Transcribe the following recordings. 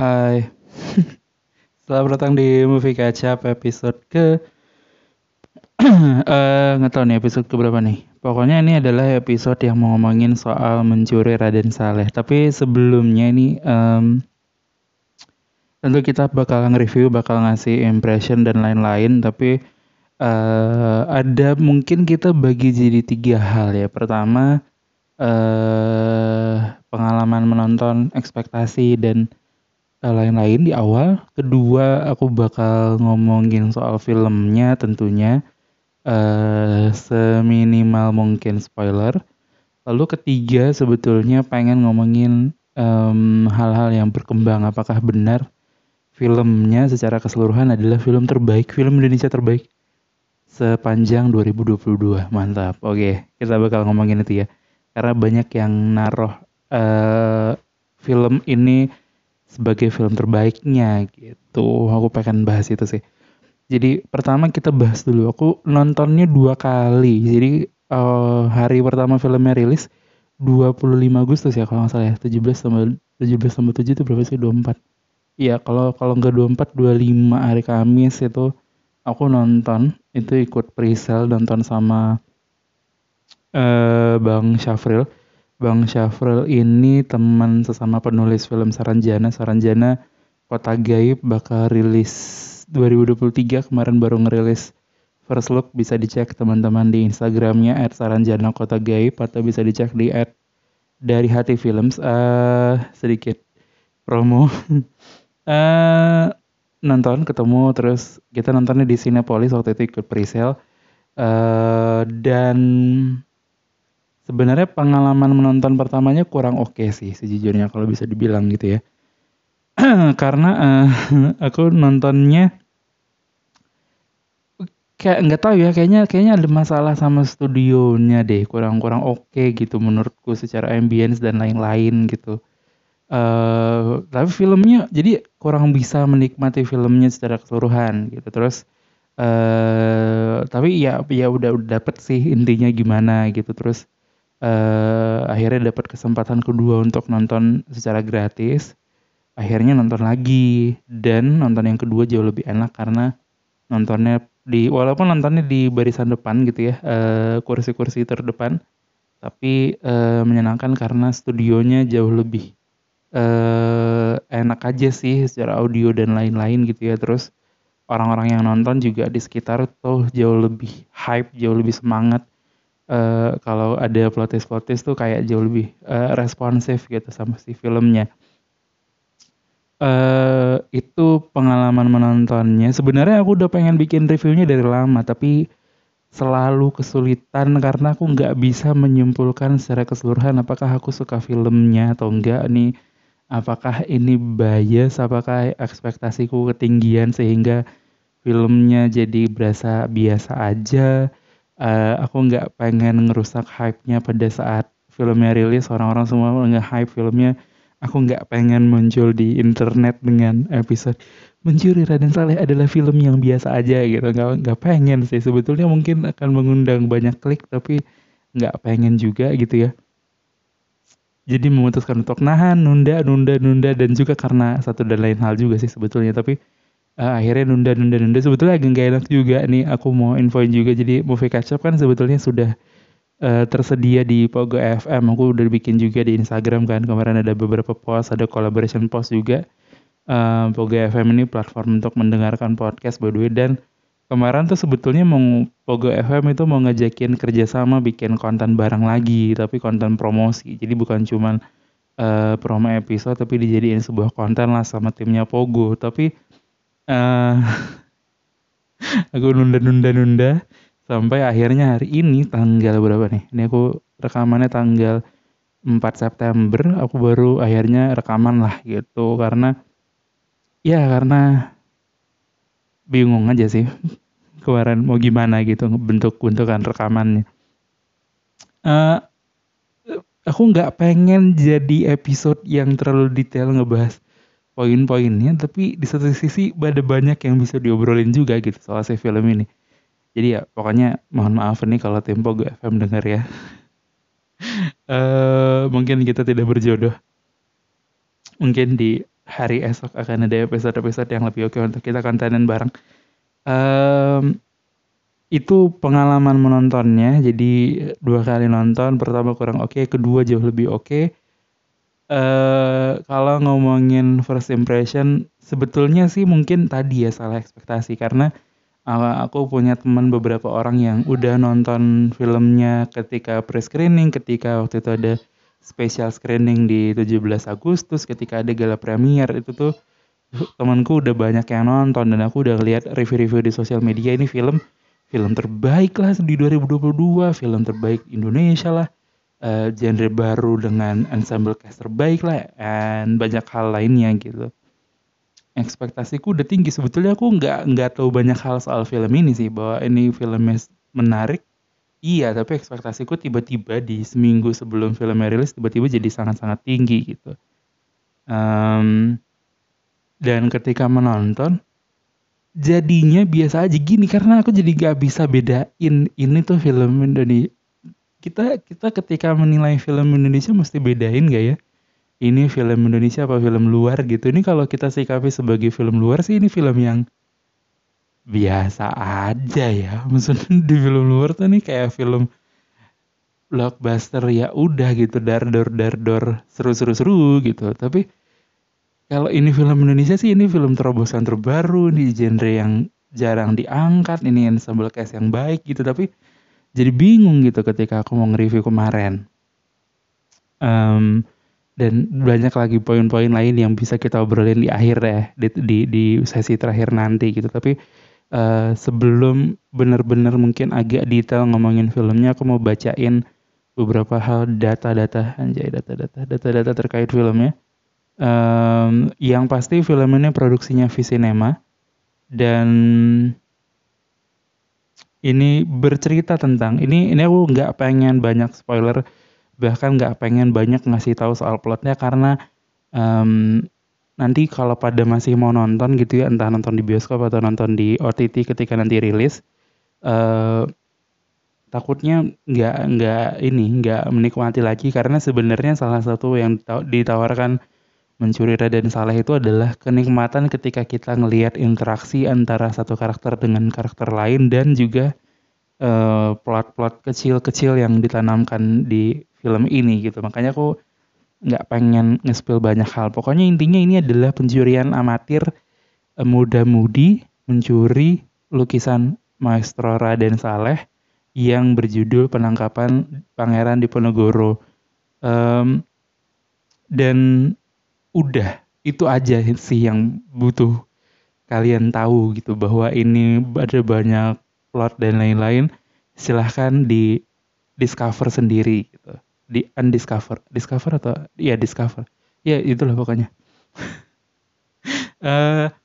Hai. Selamat datang di Movie Catch-up episode ke eh nggak tahu nih episode ke berapa nih. Pokoknya ini adalah episode yang mau ngomongin soal mencuri Raden Saleh. Tapi sebelumnya ini em, tentu kita bakal nge-review, bakal ngasih impression dan lain-lain. Tapi eh ada mungkin kita bagi jadi tiga hal ya. Pertama eh pengalaman menonton, ekspektasi dan lain-lain di awal. Kedua, aku bakal ngomongin soal filmnya tentunya eh seminimal mungkin spoiler. Lalu ketiga, sebetulnya pengen ngomongin hal-hal yang berkembang. Apakah benar filmnya secara keseluruhan adalah film terbaik, film Indonesia terbaik sepanjang 2022. Mantap. Oke, kita bakal ngomongin itu ya. Karena banyak yang naruh eh film ini sebagai film terbaiknya gitu. Aku pengen bahas itu sih. Jadi pertama kita bahas dulu. Aku nontonnya dua kali. Jadi eh, hari pertama filmnya rilis 25 Agustus ya kalau nggak salah ya. 17 sama 17 sama 7 itu berapa sih? 24. Iya, kalau kalau nggak 24 25 hari Kamis itu aku nonton itu ikut presale nonton sama eh Bang Syafril. Bang Syafril ini teman sesama penulis film Saranjana. Saranjana Kota Gaib bakal rilis 2023 kemarin baru ngerilis first look. Bisa dicek teman-teman di Instagramnya @saranjana kota gaib atau bisa dicek di dari hati films. Eh sedikit promo. Eh nonton ketemu terus kita nontonnya di Cinepolis waktu itu ikut presale. Eh dan sebenarnya pengalaman menonton pertamanya kurang oke sih sejujurnya kalau bisa dibilang gitu ya. Karena eh, aku nontonnya kayak nggak tahu ya kayaknya kayaknya ada masalah sama studionya deh kurang-kurang oke gitu menurutku secara ambience dan lain-lain gitu. Eh tapi filmnya jadi kurang bisa menikmati filmnya secara keseluruhan gitu. Terus eh tapi ya ya udah udah dapet sih intinya gimana gitu. Terus eh akhirnya dapat kesempatan kedua untuk nonton secara gratis. Akhirnya nonton lagi. Dan nonton yang kedua jauh lebih enak karena nontonnya di walaupun nontonnya di barisan depan gitu ya eh, kursi-kursi terdepan tapi eh, menyenangkan karena studionya jauh lebih eh, enak aja sih secara audio dan lain-lain gitu ya. Terus orang-orang yang nonton juga di sekitar tuh jauh lebih hype jauh lebih semangat eh, kalau ada plot twist plot twist tuh kayak jauh lebih eh, responsif gitu sama si filmnya eh itu pengalaman menontonnya. Sebenarnya aku udah pengen bikin reviewnya dari lama, tapi selalu kesulitan karena aku nggak bisa menyimpulkan secara keseluruhan apakah aku suka filmnya atau enggak nih. Apakah ini bias, apakah ekspektasiku ketinggian sehingga filmnya jadi berasa biasa aja. Eh, aku nggak pengen ngerusak hype-nya pada saat filmnya rilis, orang-orang semua nge-hype filmnya. Aku nggak pengen muncul di internet dengan episode mencuri Raden Saleh adalah film yang biasa aja gitu. Nggak nggak pengen sih. Sebetulnya mungkin akan mengundang banyak klik tapi nggak pengen juga gitu ya. Jadi memutuskan untuk nahan nunda nunda nunda dan juga karena satu dan lain hal juga sih sebetulnya. Tapi uh, akhirnya nunda nunda nunda sebetulnya agak gak enak juga nih aku mau infoin juga jadi movie catch up kan sebetulnya sudah uh, tersedia di Pogo FM. Aku udah bikin juga di Instagram kan. Kemarin ada beberapa post, ada collaboration post juga. Uh, Pogo FM ini platform untuk mendengarkan podcast by. Dan kemarin tuh sebetulnya mau Pogo FM itu mau ngajakin kerjasama bikin konten bareng lagi, tapi konten promosi. Jadi bukan cuman uh, promo episode, tapi dijadiin sebuah konten lah sama timnya Pogo. Tapi uh, aku nunda-nunda-nunda sampai akhirnya hari ini tanggal berapa nih? Ini aku rekamannya tanggal 4 September aku baru akhirnya rekaman lah gitu. Karena ya karena bingung aja sih kemarin mau gimana gitu bentuk bentukan rekamannya. Uh, aku nggak pengen jadi episode yang terlalu detail ngebahas poin-poinnya tapi di satu sisi ada banyak yang bisa diobrolin juga gitu soal si film ini jadi ya pokoknya mohon maaf nih kalau Tempo gue FM denger ya. uh, mungkin kita tidak berjodoh. Mungkin di hari esok akan ada episode-episode yang lebih oke untuk kita kontenin bareng. Um, itu pengalaman menontonnya, jadi dua kali nonton, pertama kurang oke, kedua jauh lebih oke. Uh, kalau ngomongin first impression, sebetulnya sih mungkin tadi ya salah ekspektasi. Karena uh, aku punya teman beberapa orang yang udah nonton filmnya ketika pre-screening, ketika waktu itu ada special screening di 17 Agustus ketika ada gala premier itu tuh temanku udah banyak yang nonton dan aku udah lihat review-review di sosial media ini film film terbaik lah di 2022 film terbaik Indonesia lah uh, genre baru dengan ensemble cast terbaik lah dan banyak hal lainnya gitu ekspektasiku udah tinggi sebetulnya aku nggak nggak tahu banyak hal soal film ini sih bahwa ini filmnya menarik Iya, tapi ekspektasiku tiba-tiba di seminggu sebelum filmnya rilis tiba-tiba jadi sangat-sangat tinggi gitu. Um, dan ketika menonton jadinya biasa aja gini karena aku jadi gak bisa bedain ini tuh film Indonesia. Kita kita ketika menilai film Indonesia mesti bedain gak ya? Ini film Indonesia apa film luar gitu. Ini kalau kita sikapi sebagai film luar sih ini film yang biasa aja ya maksudnya di film luar tuh nih kayak film blockbuster ya udah gitu dar dor dar dor seru seru seru gitu tapi kalau ini film Indonesia sih ini film terobosan terbaru nih genre yang jarang diangkat ini ensemble cast yang baik gitu tapi jadi bingung gitu ketika aku mau nge-review kemarin. Um, dan banyak lagi poin-poin lain yang bisa kita obrolin di akhir ya di, di, di sesi terakhir nanti gitu. Tapi uh, sebelum benar-benar mungkin agak detail ngomongin filmnya aku mau bacain beberapa hal data-data anjay data-data data-data terkait filmnya. Um, yang pasti film ini produksinya Visinema. Dan ini bercerita tentang ini ini aku nggak pengen banyak spoiler bahkan nggak pengen banyak ngasih tahu soal plotnya karena um, nanti kalau pada masih mau nonton gitu ya entah nonton di bioskop atau nonton di OTT ketika nanti rilis uh, takutnya nggak nggak ini nggak menikmati lagi karena sebenarnya salah satu yang ditawarkan mencuri Raden Saleh itu adalah kenikmatan ketika kita ngelihat interaksi antara satu karakter dengan karakter lain dan juga uh, plot-plot kecil-kecil yang ditanamkan di film ini gitu makanya aku nggak pengen nge banyak hal. Pokoknya intinya ini adalah pencurian amatir eh, muda-mudi mencuri lukisan maestro Raden Saleh yang berjudul penangkapan Pangeran Diponegoro. Um, dan udah itu aja sih yang butuh kalian tahu gitu bahwa ini ada banyak plot dan lain-lain. Silahkan di discover sendiri gitu. Di undiscover. Discover atau ya discover. Ya itulah pokoknya. Uh,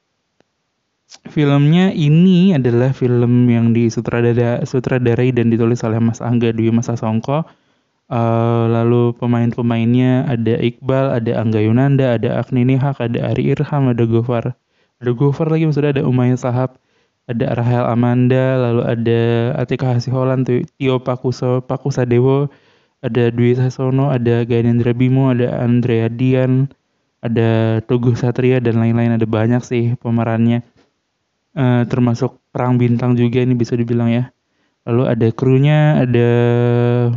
filmnya ini adalah film yang disutradara sutradarai dan ditulis oleh Mas Angga Dwi Mas Songko uh, lalu pemain-pemainnya ada Iqbal ada Angga Yunanda ada Agni Nihak ada Ari Irham ada Gofar ada Gofar lagi maksudnya ada Umayya Sahab ada Rahel Amanda lalu ada Atika Hasiholan Tio Pakuso Pakusadewo ada Dwi Sasono, ada Gainendra Bimo, ada Andrea Dian, ada Tugu Satria dan lain-lain ada banyak sih pemerannya. Uh, termasuk perang bintang juga ini bisa dibilang ya. Lalu ada krunya, ada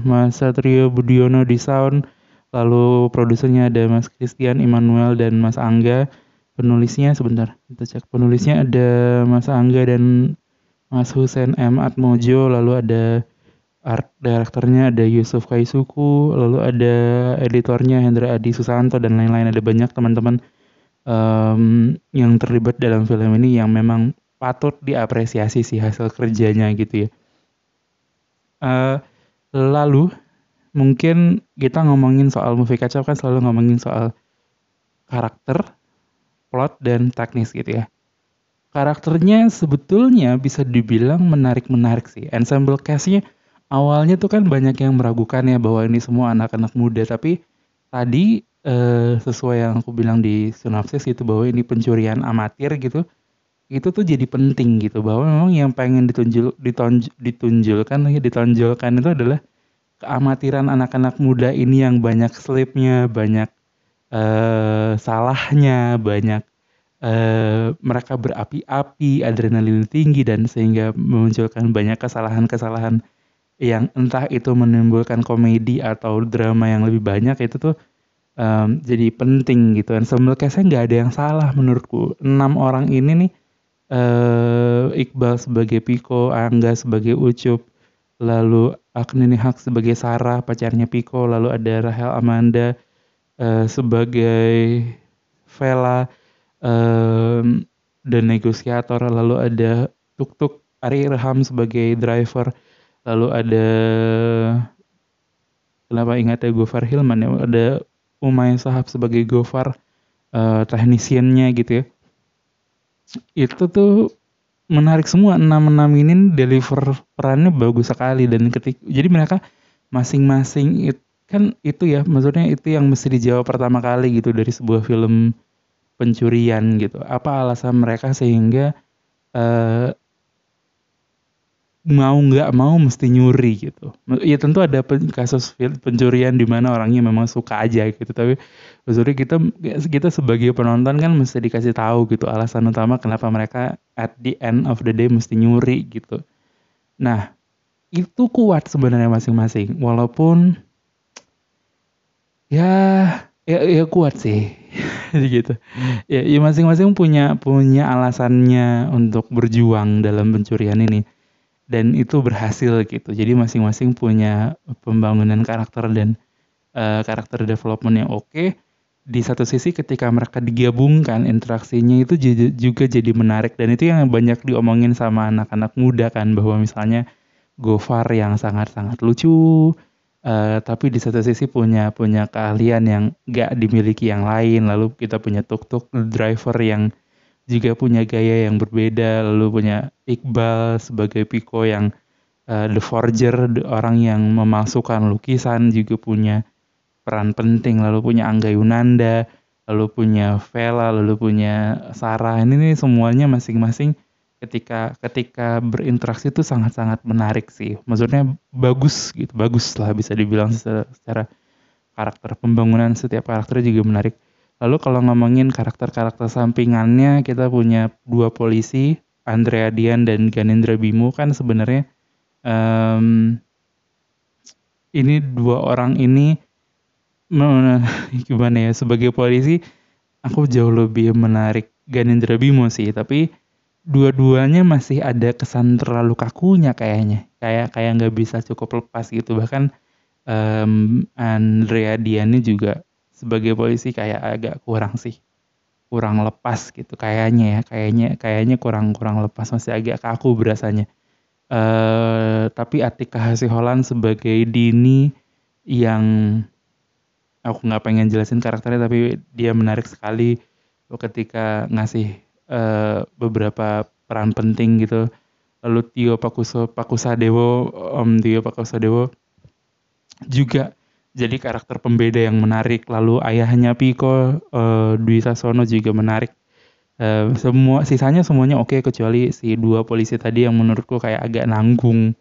Mas Satrio Budiono di sound, lalu produsernya ada Mas Christian Immanuel dan Mas Angga. Penulisnya sebentar, kita cek. Penulisnya ada Mas Angga dan Mas Husen M. Atmojo, lalu ada art direkturnya ada Yusuf Kaisuku, lalu ada editornya Hendra Adi Susanto dan lain-lain. Ada banyak teman-teman um, yang terlibat dalam film ini yang memang patut diapresiasi sih hasil kerjanya gitu ya. Uh, lalu mungkin kita ngomongin soal movie kacau kan selalu ngomongin soal karakter, plot dan teknis gitu ya. Karakternya sebetulnya bisa dibilang menarik-menarik sih. Ensemble castnya awalnya tuh kan banyak yang meragukan ya bahwa ini semua anak-anak muda tapi tadi eh, sesuai yang aku bilang di sinopsis itu bahwa ini pencurian amatir gitu itu tuh jadi penting gitu bahwa memang yang pengen ditunjuk ditonj, ditunjulkan ya ditonjolkan itu adalah keamatiran anak-anak muda ini yang banyak slipnya banyak uh, salahnya, banyak uh, mereka berapi-api, adrenalin tinggi dan sehingga memunculkan banyak kesalahan-kesalahan yang entah itu menimbulkan komedi atau drama yang lebih banyak itu tuh um, jadi penting gitu kan. Sebenarnya nggak ada yang salah menurutku. Enam orang ini nih uh, Iqbal sebagai Piko, Angga sebagai Ucup, lalu Agni Hak sebagai Sarah pacarnya Piko lalu ada Rahel Amanda uh, sebagai Vela um, dan negosiator lalu ada Tuk Tuk Ari Irham sebagai driver lalu ada kenapa ingat ya Gofar Hilman ya ada Umay Sahab sebagai Gofar uh, teknisiannya gitu ya itu tuh menarik semua enam enam ini deliver perannya bagus sekali. Dan ketik jadi mereka masing-masing it, kan itu ya maksudnya itu yang mesti dijawab pertama kali gitu dari sebuah film pencurian gitu. Apa alasan mereka sehingga uh, mau nggak mau mesti nyuri gitu. Ya tentu ada kasus pencurian di mana orangnya memang suka aja gitu. Tapi maksudnya kita kita sebagai penonton kan mesti dikasih tahu gitu alasan utama kenapa mereka at the end of the day mesti nyuri gitu. Nah itu kuat sebenarnya masing-masing. Walaupun ya ya, ya kuat sih gitu. Ya, ya masing-masing punya punya alasannya untuk berjuang dalam pencurian ini dan itu berhasil gitu. Jadi masing-masing punya pembangunan karakter dan uh, karakter development yang oke. Okay. Di satu sisi ketika mereka digabungkan interaksinya itu juga jadi menarik dan itu yang banyak diomongin sama anak-anak muda kan bahwa misalnya Gofar yang sangat-sangat lucu, uh, tapi di satu sisi punya punya keahlian yang gak dimiliki yang lain. Lalu kita punya tuk-tuk driver yang juga punya gaya yang berbeda lalu punya Iqbal sebagai Piko yang uh, the forger orang yang memasukkan lukisan juga punya peran penting lalu punya Angga Yunanda lalu punya Vela lalu punya Sarah. Ini nih semuanya masing-masing ketika ketika berinteraksi itu sangat-sangat menarik sih. Maksudnya bagus gitu bagus lah bisa dibilang secara, secara karakter pembangunan setiap karakter juga menarik Lalu kalau ngomongin karakter-karakter sampingannya, kita punya dua polisi, Andrea Dian dan Ganendra Bimo kan sebenarnya um, ini dua orang ini gimana ya sebagai polisi aku jauh lebih menarik Ganendra Bimo sih. Tapi dua-duanya masih ada kesan terlalu kakunya kayaknya. Kayak kayak nggak bisa cukup lepas gitu. Bahkan um, Andrea Dian ini juga sebagai polisi kayak agak kurang sih. Kurang lepas gitu kayaknya ya kayaknya kayaknya kurang kurang lepas masih agak kaku berasanya. Uh, tapi Atika Hasiholan sebagai Dini yang aku nggak pengen jelasin karakternya tapi dia menarik sekali ketika ngasih uh, beberapa peran penting gitu. Lalu Tio Pakuso Pakusadewo Om Tio Pakusadewo juga jadi karakter pembeda yang menarik. Lalu ayahnya Piko uh, Dwi Sasono juga menarik. Uh, semua sisanya semuanya oke okay, kecuali si dua polisi tadi yang menurutku kayak agak nanggung.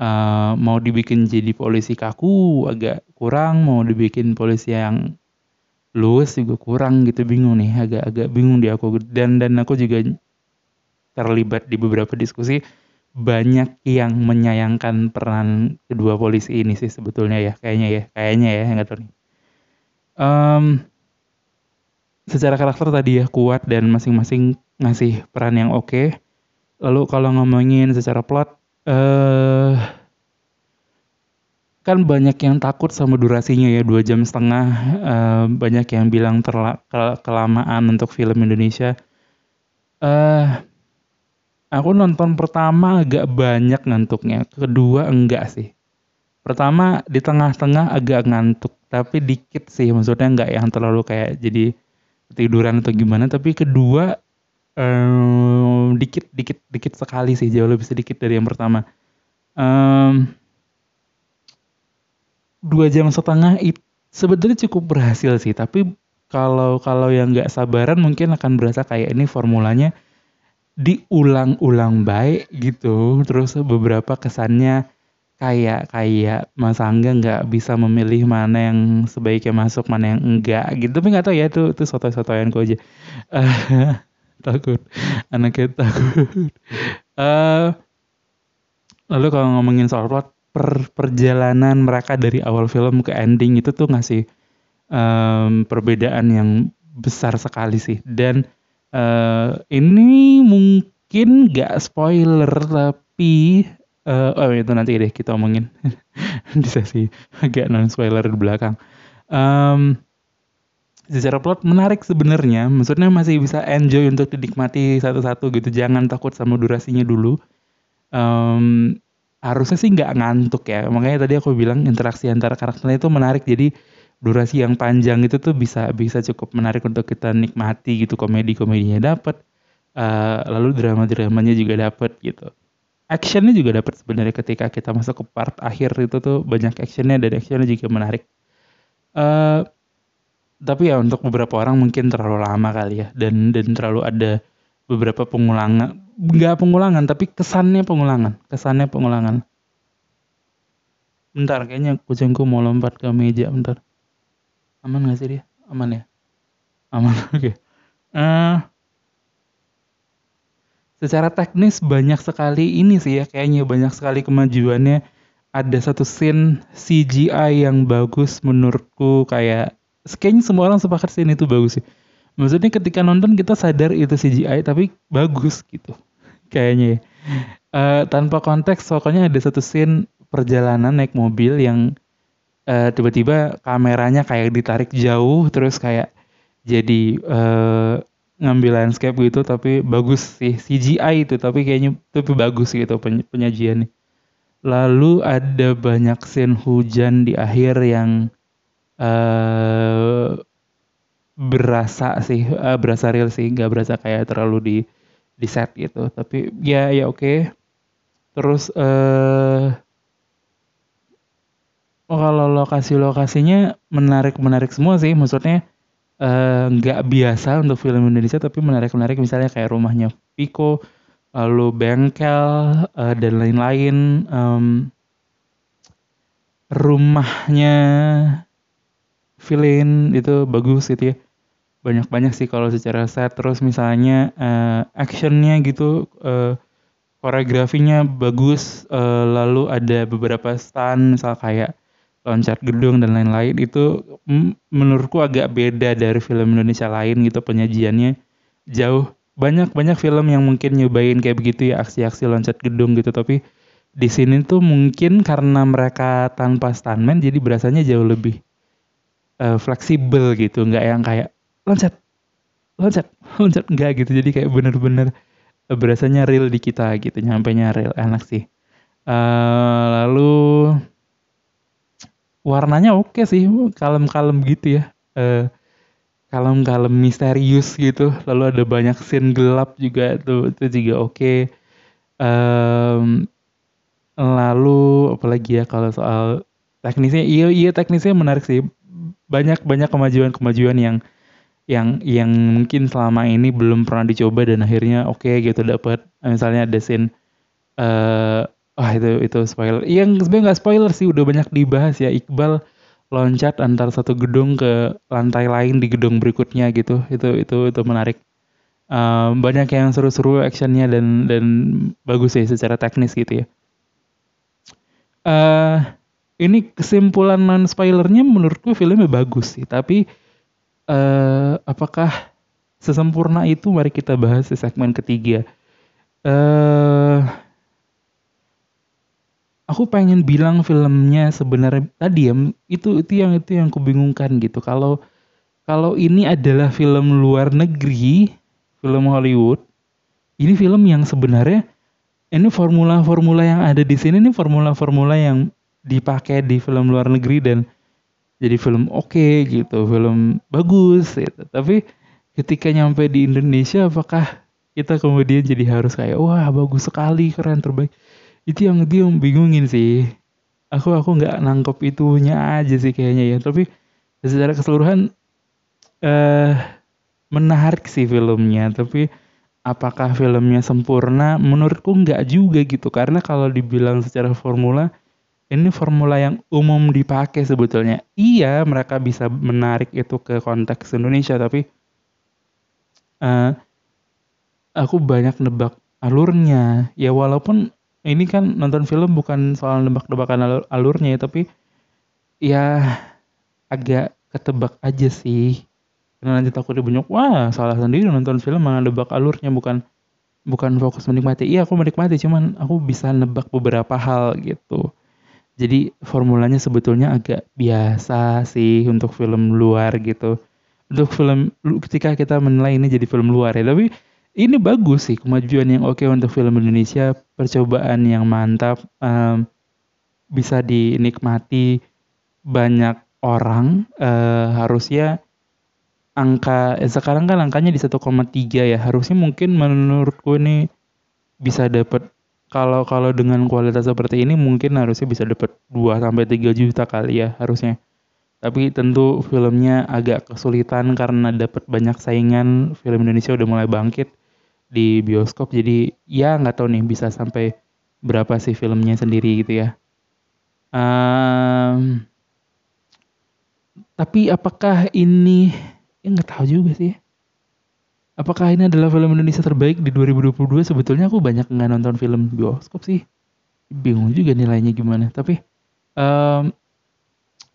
Uh, mau dibikin jadi polisi kaku agak kurang mau dibikin polisi yang luwes juga kurang gitu bingung nih agak-agak bingung di aku. Dan dan aku juga terlibat di beberapa diskusi banyak yang menyayangkan peran kedua polisi ini sih sebetulnya ya kayaknya ya kayaknya ya nggak tahu nih. Um, secara karakter tadi ya kuat dan masing-masing ngasih peran yang oke. Okay. lalu kalau ngomongin secara plot uh, kan banyak yang takut sama durasinya ya dua jam setengah. Uh, banyak yang bilang terla kelamaan untuk film Indonesia. Uh, Aku nonton pertama agak banyak ngantuknya, kedua enggak sih. Pertama di tengah-tengah agak ngantuk, tapi dikit sih, maksudnya enggak yang terlalu kayak jadi tiduran atau gimana. Tapi kedua um, dikit, dikit, dikit sekali sih, jauh lebih sedikit dari yang pertama. Um, dua jam setengah itu sebetulnya cukup berhasil sih, tapi kalau kalau yang nggak sabaran mungkin akan berasa kayak ini formulanya diulang-ulang baik gitu. Terus beberapa kesannya kayak kayak Mas Angga nggak bisa memilih mana yang sebaiknya masuk mana yang enggak gitu. Tapi nggak tahu ya itu itu soto-sotoyanku aja. Takut. Anaknya takut. Uh, lalu kalau ngomongin soal plot per, perjalanan mereka dari awal film ke ending itu tuh ngasih um, perbedaan yang besar sekali sih. Dan uh, ini mungkin nggak spoiler tapi Uh, oh itu nanti deh kita omongin di sesi agak non spoiler di belakang. Um, secara plot menarik sebenarnya, maksudnya masih bisa enjoy untuk dinikmati satu-satu gitu. Jangan takut sama durasinya dulu. Um, harusnya sih nggak ngantuk ya. Makanya tadi aku bilang interaksi antara karakternya itu menarik. Jadi durasi yang panjang itu tuh bisa bisa cukup menarik untuk kita nikmati gitu. Komedi komedinya dapat, uh, lalu drama dramanya juga dapat gitu actionnya juga dapat sebenarnya ketika kita masuk ke part akhir itu tuh banyak actionnya dan actionnya juga menarik. Uh, tapi ya untuk beberapa orang mungkin terlalu lama kali ya dan dan terlalu ada beberapa pengulangan nggak pengulangan tapi kesannya pengulangan kesannya pengulangan bentar kayaknya kucingku mau lompat ke meja bentar aman gak sih dia aman ya aman oke okay. uh, eh, secara teknis banyak sekali ini sih ya kayaknya banyak sekali kemajuannya ada satu scene CGI yang bagus menurutku kayak kayaknya semua orang sepakat scene itu bagus sih maksudnya ketika nonton kita sadar itu CGI tapi bagus gitu kayaknya ya. Uh, tanpa konteks pokoknya ada satu scene perjalanan naik mobil yang uh, tiba-tiba kameranya kayak ditarik jauh terus kayak jadi uh, ngambil landscape gitu tapi bagus sih. CGI itu tapi kayaknya tapi bagus gitu peny penyajiannya. Lalu ada banyak scene hujan di akhir yang uh, berasa sih uh, berasa real sih. Nggak berasa kayak terlalu di di set gitu. Tapi ya ya oke. Okay. terus uh, oh, kalau lokasi lokasinya menarik menarik semua sih maksudnya Eh, nggak uh, biasa untuk film Indonesia tapi menarik-menarik misalnya kayak rumahnya Pico, lalu bengkel uh, dan lain-lain. Um, rumahnya Villain itu bagus gitu ya. Banyak-banyak sih kalau secara set terus misalnya uh, actionnya gitu uh, koreografinya bagus uh, lalu ada beberapa stand misal kayak loncat gedung dan lain-lain itu menurutku agak beda dari film Indonesia lain gitu penyajiannya. Jauh banyak banyak film yang mungkin nyobain kayak begitu ya aksi-aksi loncat gedung gitu. Tapi di sini tuh mungkin karena mereka tanpa stuntman jadi berasanya jauh lebih uh, fleksibel gitu. Nggak yang kayak loncat loncat loncat enggak gitu. Jadi kayak bener-bener uh, berasanya real di kita gitu nyampe nya real enak sih. Uh, lalu warnanya oke sih kalem-kalem gitu ya. Uh, kalem-kalem misterius gitu. Lalu ada banyak scene gelap juga tuh itu juga oke. Um, lalu apalagi ya kalau soal teknisnya iya iya teknisnya menarik sih. Banyak banyak kemajuan-kemajuan yang yang yang mungkin selama ini belum pernah dicoba dan akhirnya oke okay, gitu dapat. Misalnya ada scene uh, Wah itu itu spoiler. Yang sebenarnya nggak spoiler sih, udah banyak dibahas ya. Iqbal loncat antar satu gedung ke lantai lain di gedung berikutnya gitu. Itu itu itu menarik. Um, banyak yang seru-seru actionnya dan dan bagus sih secara teknis gitu ya. Uh, ini kesimpulan non spoilernya menurutku filmnya bagus sih. Tapi uh, apakah sesempurna itu? Mari kita bahas di segmen ketiga. Uh, aku pengen bilang filmnya sebenarnya tadi ya itu itu yang itu yang kubingungkan gitu. Kalau kalau ini adalah film luar negeri film Hollywood ini film yang sebenarnya ini formula-formula yang ada di sini ini formula-formula yang dipakai di film luar negeri dan jadi film oke okay, gitu film bagus gitu. Tapi ketika nyampe di Indonesia apakah kita kemudian jadi harus kayak wah bagus sekali keren terbaik itu yang dia bingungin sih. Aku aku nggak nangkep itunya aja sih kayaknya ya. Tapi secara keseluruhan eh menarik sih filmnya. Tapi apakah filmnya sempurna? Menurutku nggak juga gitu. Karena kalau dibilang secara formula ini formula yang umum dipakai sebetulnya. Iya, mereka bisa menarik itu ke konteks Indonesia, tapi uh, aku banyak nebak alurnya. Ya walaupun ini kan nonton film bukan soal nebak-nebakan alur alurnya ya, tapi ya agak ketebak aja sih. Karena nanti takut dibunyok, wah salah sendiri nonton film malah nebak alurnya bukan bukan fokus menikmati. Iya aku menikmati, cuman aku bisa nebak beberapa hal gitu. Jadi formulanya sebetulnya agak biasa sih untuk film luar gitu. Untuk film ketika kita menilai ini jadi film luar ya, tapi ini bagus sih kemajuan yang oke untuk film Indonesia, percobaan yang mantap, um, bisa dinikmati banyak orang. Uh, harusnya angka eh, sekarang kan angkanya di 1,3 ya, harusnya mungkin menurutku ini bisa dapat kalau kalau dengan kualitas seperti ini mungkin harusnya bisa dapat 2 sampai 3 juta kali ya harusnya. Tapi tentu filmnya agak kesulitan karena dapat banyak saingan. Film Indonesia udah mulai bangkit di bioskop. Jadi ya nggak tahu nih bisa sampai berapa sih filmnya sendiri gitu ya. Um, tapi apakah ini ya nggak tahu juga sih apakah ini adalah film Indonesia terbaik di 2022 sebetulnya aku banyak nggak nonton film bioskop sih. Bingung juga nilainya gimana. Tapi um,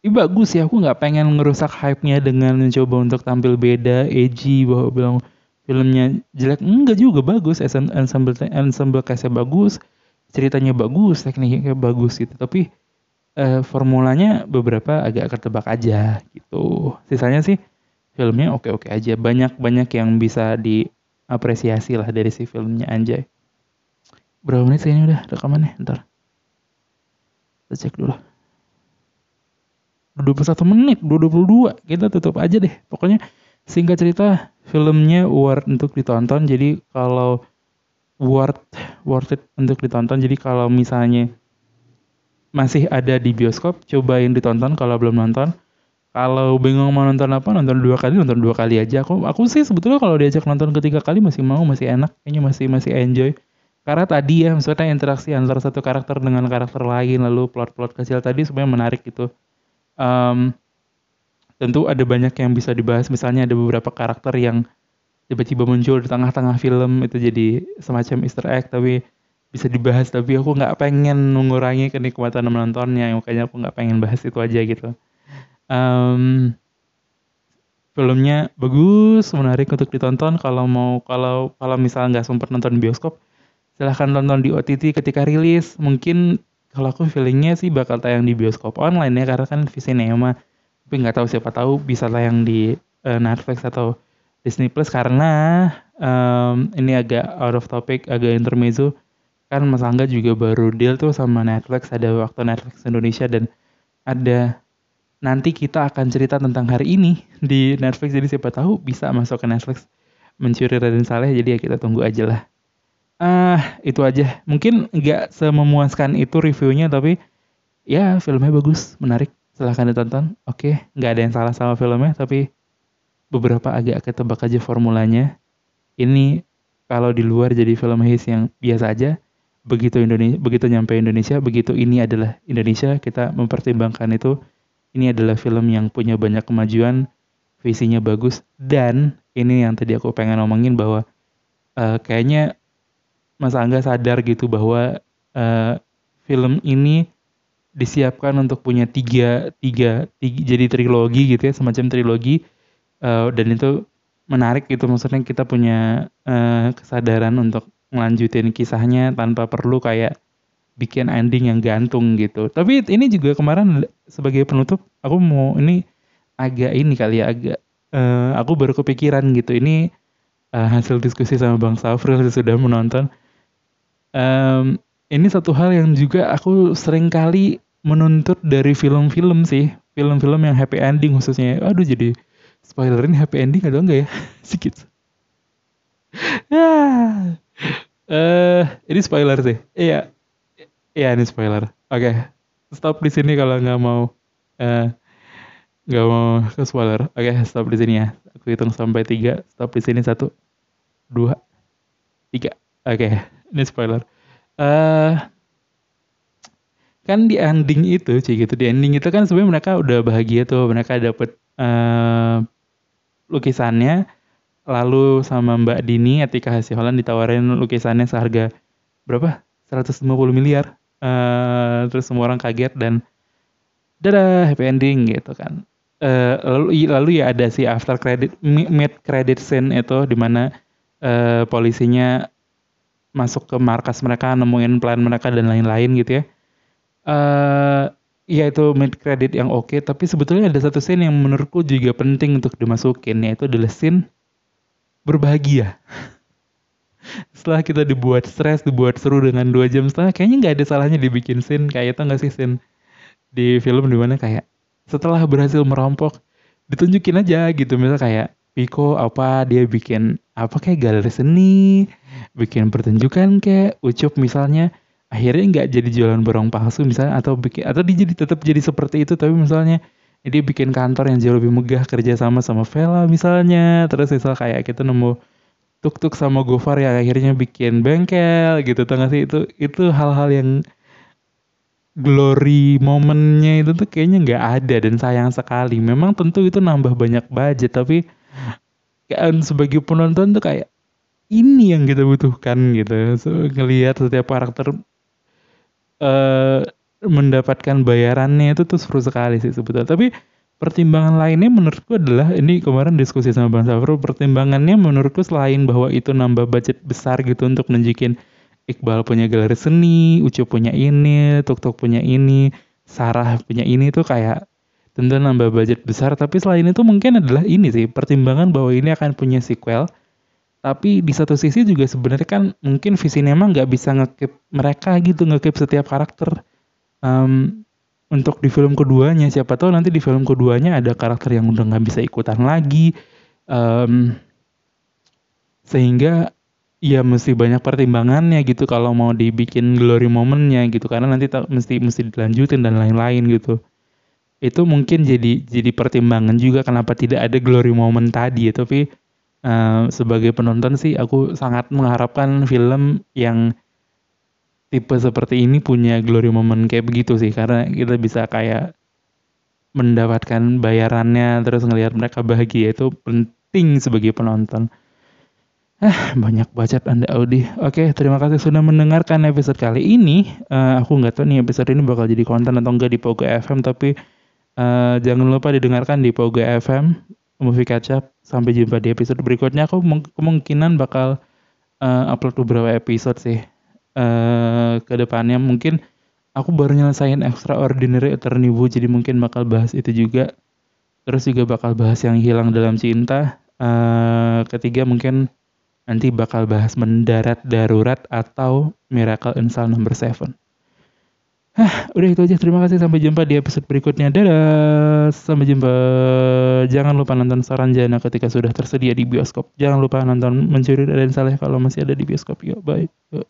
ini bagus ya. Aku nggak pengen ngerusak hype-nya dengan mencoba untuk tampil beda edgy bahwa bilang filmnya jelek enggak juga bagus ensemble ensemble cast bagus ceritanya bagus tekniknya bagus gitu tapi uh, formulanya beberapa agak ketebak aja gitu sisanya sih filmnya oke-oke aja. Banyak-banyak yang bisa diapresiasi lah dari si filmnya Anjay. Berapa menit sih ini udah rekamannya? Ntar. Kita cek dulu. 21 menit, 22. Kita tutup aja deh. Pokoknya singkat cerita filmnya worth untuk ditonton. Jadi kalau worth worth it untuk ditonton. Jadi kalau misalnya masih ada di bioskop, cobain ditonton kalau belum nonton. Kalau bingung mau nonton apa nonton dua kali nonton dua kali aja. Aku aku sih sebetulnya kalau diajak nonton ketiga kali masih mau masih enak. Kayaknya masih masih enjoy. Karena tadi ya maksudnya interaksi antara satu karakter dengan karakter lain lalu plot-plot kecil tadi sebenarnya menarik gitu. Um, tentu ada banyak yang bisa dibahas misalnya ada beberapa karakter yang tiba-tiba muncul di tengah-tengah film itu jadi semacam Easter egg tapi bisa dibahas tapi aku nggak pengen mengurangi kenikmatan menontonnya makanya aku nggak pengen bahas itu aja gitu um, filmnya bagus, menarik untuk ditonton. Kalau mau kalau kalau misalnya nggak sempat nonton bioskop, silahkan tonton di OTT ketika rilis. Mungkin kalau aku feelingnya sih bakal tayang di bioskop online ya karena kan Visinema. Tapi nggak tahu siapa tahu bisa tayang di uh, Netflix atau Disney Plus karena um, ini agak out of topic, agak intermezzo. Kan Mas Angga juga baru deal tuh sama Netflix ada waktu Netflix Indonesia dan ada nanti kita akan cerita tentang hari ini di Netflix. Jadi siapa tahu bisa masuk ke Netflix mencuri Raden Saleh. Jadi ya kita tunggu aja lah. Ah uh, itu aja. Mungkin nggak sememuaskan itu reviewnya tapi ya filmnya bagus menarik silahkan ditonton. Oke nggak ada yang salah sama filmnya tapi beberapa agak ketebak aja formulanya. Ini kalau di luar jadi film his yang biasa aja begitu Indonesia begitu nyampe Indonesia begitu ini adalah Indonesia kita mempertimbangkan itu. Ini adalah film yang punya banyak kemajuan, visinya bagus, dan ini yang tadi aku pengen ngomongin bahwa uh, kayaknya Mas Angga sadar gitu bahwa uh, film ini disiapkan untuk punya tiga, tiga, tiga jadi trilogi gitu ya, semacam trilogi, uh, dan itu menarik gitu, maksudnya kita punya uh, kesadaran untuk melanjutin kisahnya tanpa perlu kayak bikin ending yang gantung gitu. Tapi ini juga kemarin sebagai penutup aku mau ini agak ini kali ya agak uh, aku baru kepikiran gitu. Ini uh, hasil diskusi sama Bang Safril sudah menonton. Um, ini satu hal yang juga aku sering kali menuntut dari film-film sih, film-film yang happy ending khususnya. Aduh jadi spoilerin happy ending atau enggak ya? Sedikit. ya. Uh, ini spoiler sih. Iya, Iya ini spoiler. Oke, okay. stop di sini kalau nggak mau eh, nggak uh, mau ke spoiler. Oke, okay, stop di sini ya. Aku hitung sampai tiga. Stop di sini satu, dua, tiga. Oke, okay. ini spoiler. Uh, kan di ending itu sih gitu. Di ending itu kan sebenarnya mereka udah bahagia tuh. Mereka dapet uh, lukisannya. Lalu sama Mbak Dini Atika Hasiholan ditawarin lukisannya seharga berapa? 150 miliar. Uh, terus semua orang kaget dan dadah happy ending gitu kan. Uh, lalu lalu ya ada si after credit mid credit scene itu di mana uh, polisinya masuk ke markas mereka nemuin plan mereka dan lain-lain gitu ya uh, ya itu mid credit yang oke okay, tapi sebetulnya ada satu scene yang menurutku juga penting untuk dimasukin yaitu adalah scene berbahagia. Setelah kita dibuat stres dibuat seru dengan dua jam setengah kayaknya nggak ada salahnya dibikin scene. Kayak itu nggak sih scene di film di mana kayak setelah berhasil merampok ditunjukin aja gitu. Misal kayak Piko apa dia bikin apa kayak galeri seni bikin pertunjukan kayak Ucup misalnya akhirnya nggak jadi jualan barang palsu misalnya atau bikin atau dia jadi tetap jadi seperti itu tapi misalnya dia bikin kantor yang jauh lebih megah kerja sama sama Vela misalnya terus misal kayak kita nemu tuk tuk sama Gofar yang akhirnya bikin bengkel gitu tengah sih? Itu itu hal-hal yang glory momennya itu tuh kayaknya nggak ada dan sayang sekali. Memang tentu itu nambah banyak budget tapi kan sebagai penonton tuh kayak ini yang kita butuhkan gitu. So, ngelihat setiap karakter uh, mendapatkan bayarannya itu tuh seru sekali sih sebetulnya. Tapi pertimbangan lainnya menurutku adalah ini kemarin diskusi sama Bang Safro, pertimbangannya menurutku selain bahwa itu nambah budget besar gitu untuk nunjukin Iqbal punya galeri seni, Ucu punya ini, Tuk Tuk punya ini, Sarah punya ini tuh kayak tentu nambah budget besar tapi selain itu mungkin adalah ini sih pertimbangan bahwa ini akan punya sequel tapi di satu sisi juga sebenarnya kan mungkin visi emang nggak bisa ngekip mereka gitu ngekip setiap karakter. Um, untuk di film keduanya siapa tahu nanti di film keduanya ada karakter yang udah nggak bisa ikutan lagi. Um, sehingga ya mesti banyak pertimbangannya gitu kalau mau dibikin glory momennya gitu karena nanti mesti mesti dilanjutin dan lain-lain gitu. Itu mungkin jadi jadi pertimbangan juga kenapa tidak ada glory moment tadi ya tapi uh, sebagai penonton sih aku sangat mengharapkan film yang tipe seperti ini punya glory moment kayak begitu sih karena kita bisa kayak mendapatkan bayarannya terus ngelihat mereka bahagia itu penting sebagai penonton. Ah, banyak bacot Anda Audi. Oke, terima kasih sudah mendengarkan episode kali ini. Uh, aku nggak tahu nih episode ini bakal jadi konten atau enggak di Pogo FM, tapi uh, jangan lupa didengarkan di Pogo FM Movie Catch Up. Sampai jumpa di episode berikutnya. Aku kemungkinan bakal uh, upload beberapa episode sih. Uh, ke depannya mungkin aku baru nyelesain Extraordinary Attorney Woo jadi mungkin bakal bahas itu juga. Terus juga bakal bahas yang hilang dalam cinta. Uh, ketiga mungkin nanti bakal bahas mendarat darurat atau Miracle in Cell Number 7. Hah, udah itu aja. Terima kasih. Sampai jumpa di episode berikutnya. Dadah. Sampai jumpa. Jangan lupa nonton Saranjana ketika sudah tersedia di bioskop. Jangan lupa nonton Mencuri dan Saleh kalau masih ada di bioskop. Yuk, bye. Yuk.